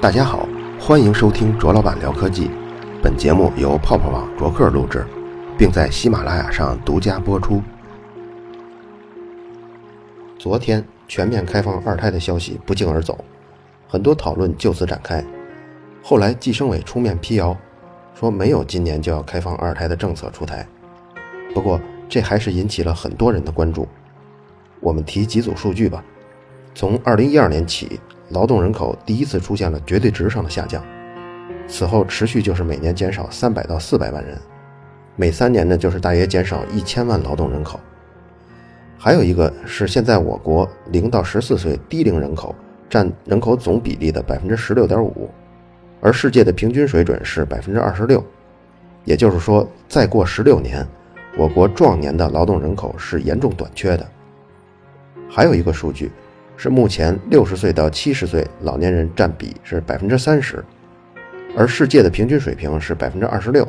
大家好，欢迎收听卓老板聊科技。本节目由泡泡网卓克录制，并在喜马拉雅上独家播出。昨天全面开放二胎的消息不胫而走，很多讨论就此展开。后来计生委出面辟谣，说没有今年就要开放二胎的政策出台。不过这还是引起了很多人的关注。我们提几组数据吧。从2012年起，劳动人口第一次出现了绝对值上的下降，此后持续就是每年减少300到400万人，每三年呢就是大约减少1000万劳动人口。还有一个是，现在我国零到十四岁低龄人口占人口总比例的百分之十六点五，而世界的平均水准是百分之二十六。也就是说，再过十六年，我国壮年的劳动人口是严重短缺的。还有一个数据是，目前六十岁到七十岁老年人占比是百分之三十，而世界的平均水平是百分之二十六。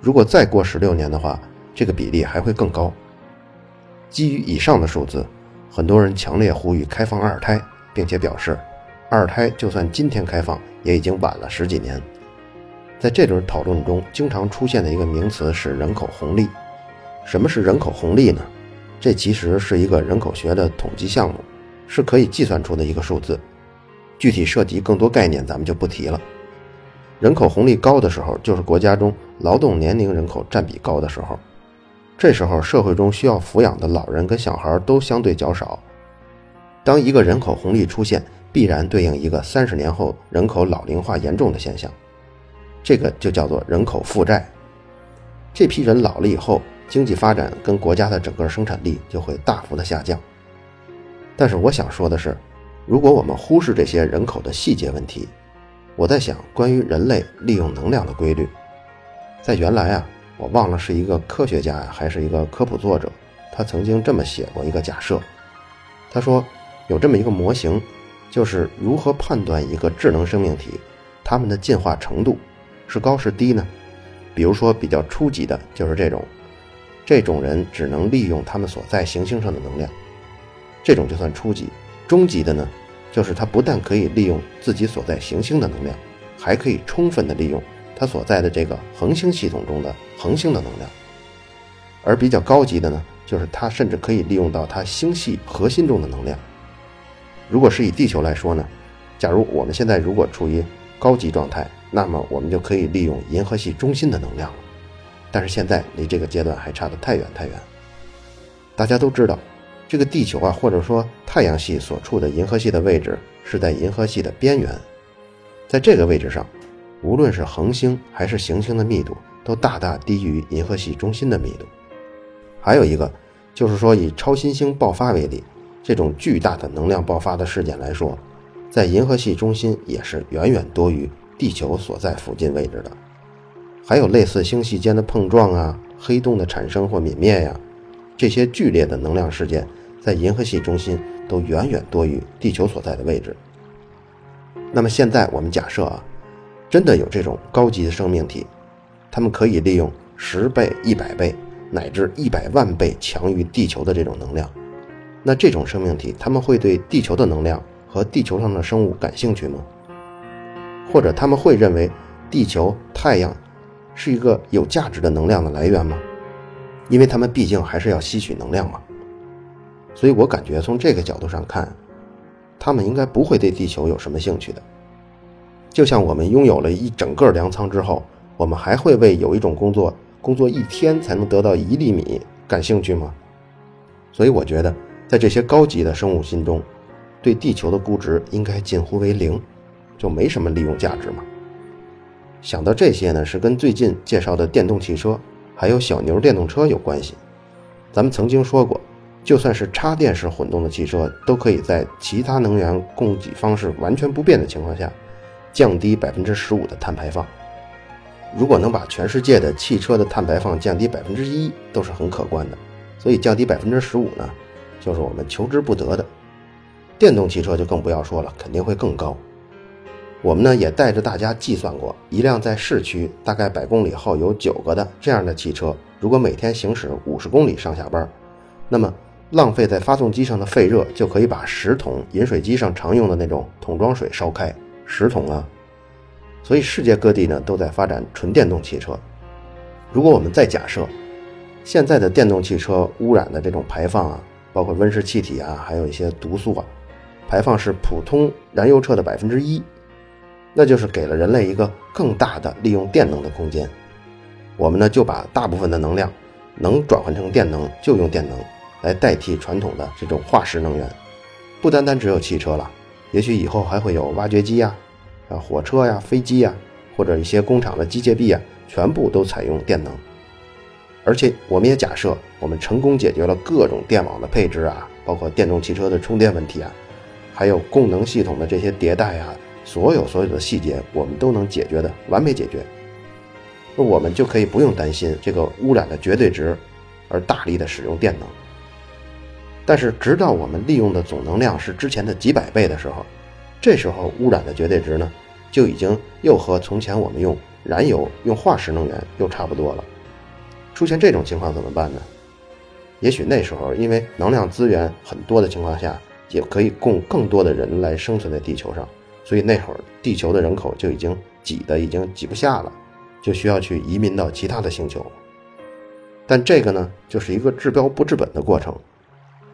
如果再过十六年的话，这个比例还会更高。基于以上的数字，很多人强烈呼吁开放二胎，并且表示，二胎就算今天开放，也已经晚了十几年。在这轮讨论中，经常出现的一个名词是人口红利。什么是人口红利呢？这其实是一个人口学的统计项目，是可以计算出的一个数字。具体涉及更多概念，咱们就不提了。人口红利高的时候，就是国家中劳动年龄人口占比高的时候。这时候，社会中需要抚养的老人跟小孩都相对较少。当一个人口红利出现，必然对应一个三十年后人口老龄化严重的现象，这个就叫做人口负债。这批人老了以后，经济发展跟国家的整个生产力就会大幅的下降。但是我想说的是，如果我们忽视这些人口的细节问题，我在想关于人类利用能量的规律，在原来啊。我忘了是一个科学家呀，还是一个科普作者，他曾经这么写过一个假设。他说有这么一个模型，就是如何判断一个智能生命体，它们的进化程度是高是低呢？比如说比较初级的，就是这种，这种人只能利用他们所在行星上的能量，这种就算初级。中级的呢，就是他不但可以利用自己所在行星的能量，还可以充分的利用。他所在的这个恒星系统中的恒星的能量，而比较高级的呢，就是他甚至可以利用到他星系核心中的能量。如果是以地球来说呢，假如我们现在如果处于高级状态，那么我们就可以利用银河系中心的能量了。但是现在离这个阶段还差得太远太远。大家都知道，这个地球啊，或者说太阳系所处的银河系的位置是在银河系的边缘，在这个位置上。无论是恒星还是行星的密度，都大大低于银河系中心的密度。还有一个，就是说以超新星爆发为例，这种巨大的能量爆发的事件来说，在银河系中心也是远远多于地球所在附近位置的。还有类似星系间的碰撞啊、黑洞的产生或泯灭呀，这些剧烈的能量事件，在银河系中心都远远多于地球所在的位置。那么现在我们假设啊。真的有这种高级的生命体，他们可以利用十倍、一百倍乃至一百万倍强于地球的这种能量。那这种生命体，他们会对地球的能量和地球上的生物感兴趣吗？或者他们会认为地球、太阳是一个有价值的能量的来源吗？因为他们毕竟还是要吸取能量嘛。所以我感觉从这个角度上看，他们应该不会对地球有什么兴趣的。就像我们拥有了一整个粮仓之后，我们还会为有一种工作工作一天才能得到一粒米感兴趣吗？所以我觉得，在这些高级的生物心中，对地球的估值应该近乎为零，就没什么利用价值嘛。想到这些呢，是跟最近介绍的电动汽车还有小牛电动车有关系。咱们曾经说过，就算是插电式混动的汽车，都可以在其他能源供给方式完全不变的情况下。降低百分之十五的碳排放，如果能把全世界的汽车的碳排放降低百分之一，都是很可观的。所以降低百分之十五呢，就是我们求之不得的。电动汽车就更不要说了，肯定会更高。我们呢也带着大家计算过，一辆在市区大概百公里后有九个的这样的汽车，如果每天行驶五十公里上下班，那么浪费在发动机上的废热就可以把十桶饮水机上常用的那种桶装水烧开，十桶啊！所以世界各地呢都在发展纯电动汽车。如果我们再假设，现在的电动汽车污染的这种排放啊，包括温室气体啊，还有一些毒素啊，排放是普通燃油车的百分之一，那就是给了人类一个更大的利用电能的空间。我们呢就把大部分的能量能转换成电能就用电能。来代替传统的这种化石能源，不单单只有汽车了，也许以后还会有挖掘机呀、啊火车呀、飞机呀，或者一些工厂的机械臂啊，全部都采用电能。而且我们也假设，我们成功解决了各种电网的配置啊，包括电动汽车的充电问题啊，还有供能系统的这些迭代啊，所有所有的细节我们都能解决的完美解决，那我们就可以不用担心这个污染的绝对值，而大力的使用电能。但是，直到我们利用的总能量是之前的几百倍的时候，这时候污染的绝对值呢，就已经又和从前我们用燃油、用化石能源又差不多了。出现这种情况怎么办呢？也许那时候因为能量资源很多的情况下，也可以供更多的人来生存在地球上，所以那会儿地球的人口就已经挤得已经挤不下了，就需要去移民到其他的星球。但这个呢，就是一个治标不治本的过程。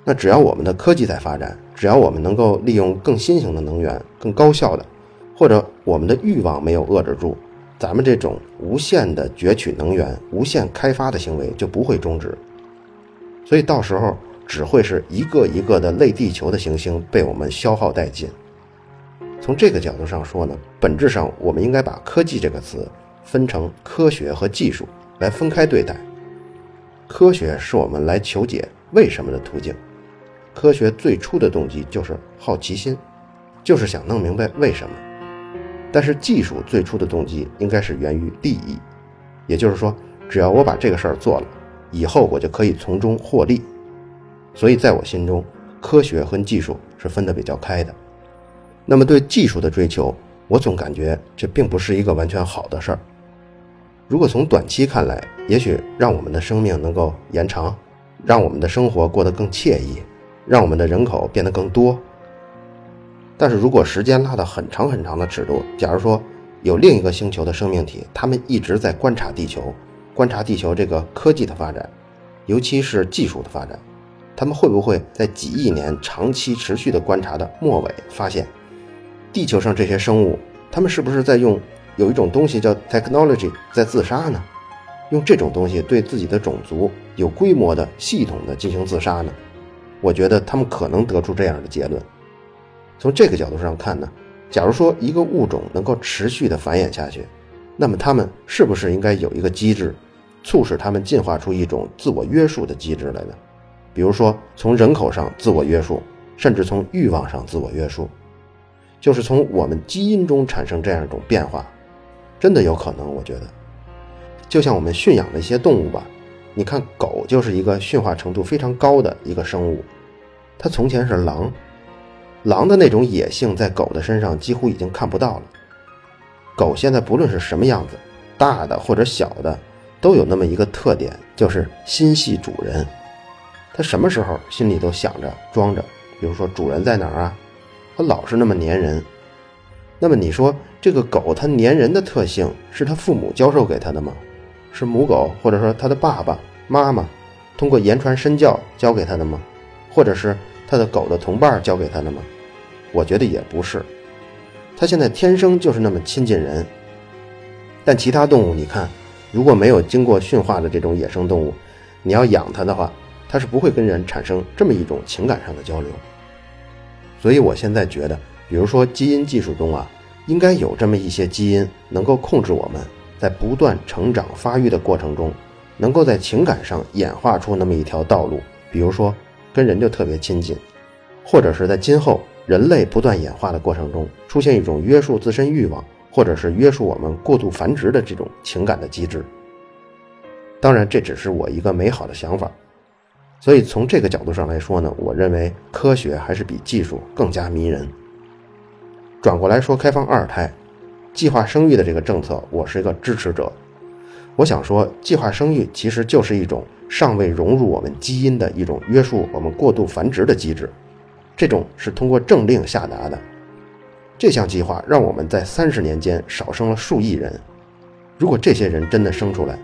那只要我们的科技在发展，只要我们能够利用更新型的能源、更高效的，或者我们的欲望没有遏制住，咱们这种无限的攫取能源、无限开发的行为就不会终止。所以到时候只会是一个一个的类地球的行星被我们消耗殆尽。从这个角度上说呢，本质上我们应该把科技这个词分成科学和技术来分开对待。科学是我们来求解为什么的途径。科学最初的动机就是好奇心，就是想弄明白为什么。但是技术最初的动机应该是源于利益，也就是说，只要我把这个事儿做了，以后我就可以从中获利。所以在我心中，科学和技术是分得比较开的。那么对技术的追求，我总感觉这并不是一个完全好的事儿。如果从短期看来，也许让我们的生命能够延长，让我们的生活过得更惬意。让我们的人口变得更多，但是如果时间拉到很长很长的尺度，假如说有另一个星球的生命体，他们一直在观察地球，观察地球这个科技的发展，尤其是技术的发展，他们会不会在几亿年长期持续的观察的末尾发现，地球上这些生物，他们是不是在用有一种东西叫 technology 在自杀呢？用这种东西对自己的种族有规模的、系统的进行自杀呢？我觉得他们可能得出这样的结论。从这个角度上看呢，假如说一个物种能够持续的繁衍下去，那么他们是不是应该有一个机制，促使他们进化出一种自我约束的机制来呢？比如说从人口上自我约束，甚至从欲望上自我约束，就是从我们基因中产生这样一种变化，真的有可能。我觉得，就像我们驯养的一些动物吧。你看，狗就是一个驯化程度非常高的一个生物。它从前是狼，狼的那种野性在狗的身上几乎已经看不到了。狗现在不论是什么样子，大的或者小的，都有那么一个特点，就是心系主人。它什么时候心里都想着装着，比如说主人在哪儿啊？老是那么粘人。那么你说这个狗它粘人的特性是它父母教授给它的吗？是母狗，或者说它的爸爸妈妈，通过言传身教教给它的吗？或者是它的狗的同伴教给它的吗？我觉得也不是，它现在天生就是那么亲近人。但其他动物，你看，如果没有经过驯化的这种野生动物，你要养它的话，它是不会跟人产生这么一种情感上的交流。所以我现在觉得，比如说基因技术中啊，应该有这么一些基因能够控制我们。在不断成长发育的过程中，能够在情感上演化出那么一条道路，比如说跟人就特别亲近，或者是在今后人类不断演化的过程中出现一种约束自身欲望，或者是约束我们过度繁殖的这种情感的机制。当然，这只是我一个美好的想法。所以从这个角度上来说呢，我认为科学还是比技术更加迷人。转过来说，开放二胎。计划生育的这个政策，我是一个支持者。我想说，计划生育其实就是一种尚未融入我们基因的一种约束我们过度繁殖的机制，这种是通过政令下达的。这项计划让我们在三十年间少生了数亿人。如果这些人真的生出来，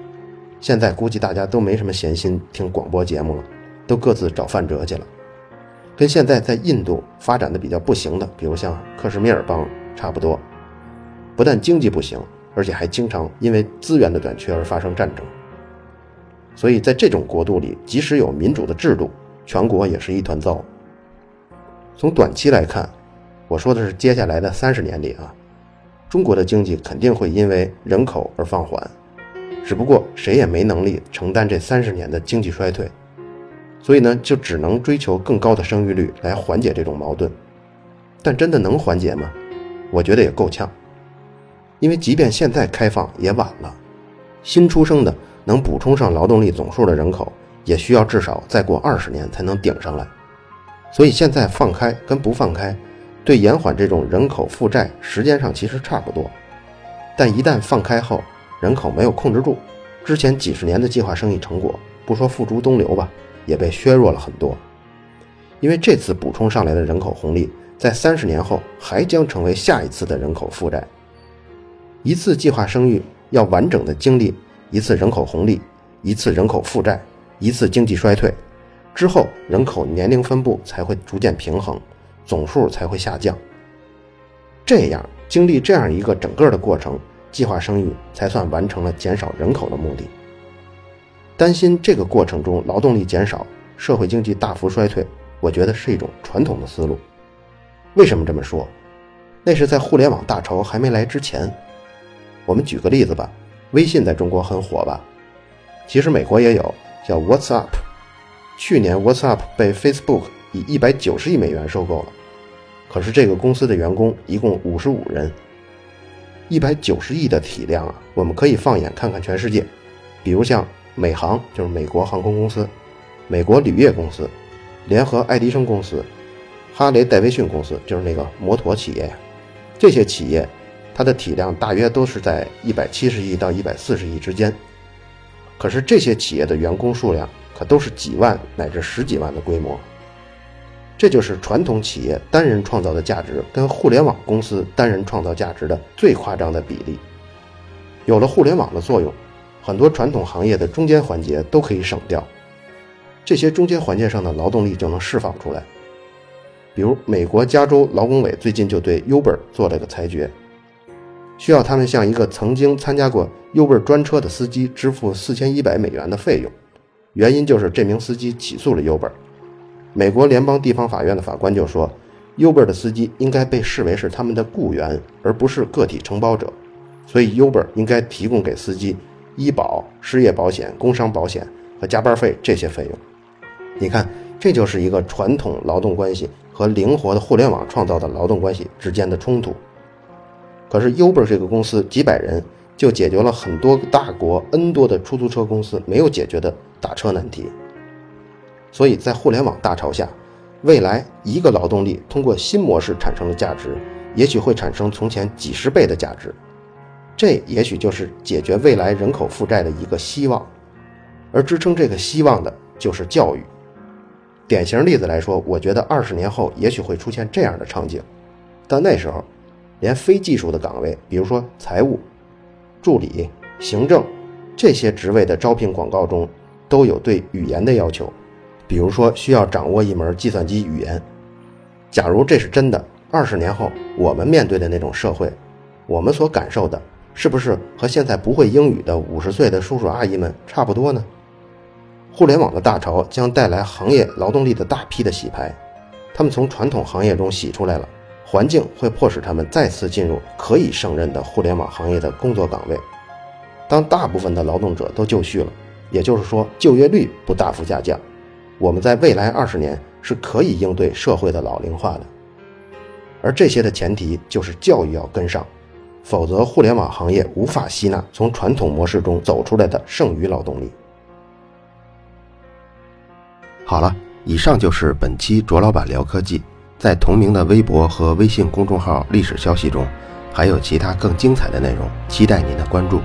现在估计大家都没什么闲心听广播节目了，都各自找范哲去了。跟现在在印度发展的比较不行的，比如像克什米尔邦差不多，不但经济不行，而且还经常因为资源的短缺而发生战争。所以在这种国度里，即使有民主的制度，全国也是一团糟。从短期来看。我说的是接下来的三十年里啊，中国的经济肯定会因为人口而放缓，只不过谁也没能力承担这三十年的经济衰退，所以呢，就只能追求更高的生育率来缓解这种矛盾。但真的能缓解吗？我觉得也够呛，因为即便现在开放也晚了，新出生的能补充上劳动力总数的人口，也需要至少再过二十年才能顶上来，所以现在放开跟不放开。对延缓这种人口负债，时间上其实差不多，但一旦放开后，人口没有控制住，之前几十年的计划生育成果，不说付诸东流吧，也被削弱了很多。因为这次补充上来的人口红利，在三十年后还将成为下一次的人口负债。一次计划生育要完整的经历一次人口红利，一次人口负债，一次经济衰退，之后人口年龄分布才会逐渐平衡。总数才会下降。这样经历这样一个整个的过程，计划生育才算完成了减少人口的目的。担心这个过程中劳动力减少，社会经济大幅衰退，我觉得是一种传统的思路。为什么这么说？那是在互联网大潮还没来之前。我们举个例子吧，微信在中国很火吧？其实美国也有，叫 WhatsApp。去年 WhatsApp 被 Facebook 以一百九十亿美元收购了。可是这个公司的员工一共五十五人，一百九十亿的体量啊！我们可以放眼看看全世界，比如像美航，就是美国航空公司；美国铝业公司、联合爱迪生公司、哈雷戴维逊公司，就是那个摩托企业。这些企业，它的体量大约都是在一百七十亿到一百四十亿之间。可是这些企业的员工数量可都是几万乃至十几万的规模。这就是传统企业单人创造的价值跟互联网公司单人创造价值的最夸张的比例。有了互联网的作用，很多传统行业的中间环节都可以省掉，这些中间环节上的劳动力就能释放出来。比如，美国加州劳工委最近就对 Uber 做了个裁决，需要他们向一个曾经参加过 Uber 专车的司机支付四千一百美元的费用，原因就是这名司机起诉了 Uber。美国联邦地方法院的法官就说，Uber 的司机应该被视为是他们的雇员，而不是个体承包者，所以 Uber 应该提供给司机医保、失业保险、工伤保险和加班费这些费用。你看，这就是一个传统劳动关系和灵活的互联网创造的劳动关系之间的冲突。可是 Uber 这个公司几百人就解决了很多大国 N 多的出租车公司没有解决的打车难题。所以在互联网大潮下，未来一个劳动力通过新模式产生的价值，也许会产生从前几十倍的价值。这也许就是解决未来人口负债的一个希望，而支撑这个希望的就是教育。典型例子来说，我觉得二十年后也许会出现这样的场景，但那时候，连非技术的岗位，比如说财务、助理、行政这些职位的招聘广告中，都有对语言的要求。比如说，需要掌握一门计算机语言。假如这是真的，二十年后我们面对的那种社会，我们所感受的，是不是和现在不会英语的五十岁的叔叔阿姨们差不多呢？互联网的大潮将带来行业劳动力的大批的洗牌，他们从传统行业中洗出来了，环境会迫使他们再次进入可以胜任的互联网行业的工作岗位。当大部分的劳动者都就绪了，也就是说就业率不大幅下降。我们在未来二十年是可以应对社会的老龄化的，而这些的前提就是教育要跟上，否则互联网行业无法吸纳从传统模式中走出来的剩余劳动力。好了，以上就是本期卓老板聊科技，在同名的微博和微信公众号历史消息中，还有其他更精彩的内容，期待您的关注。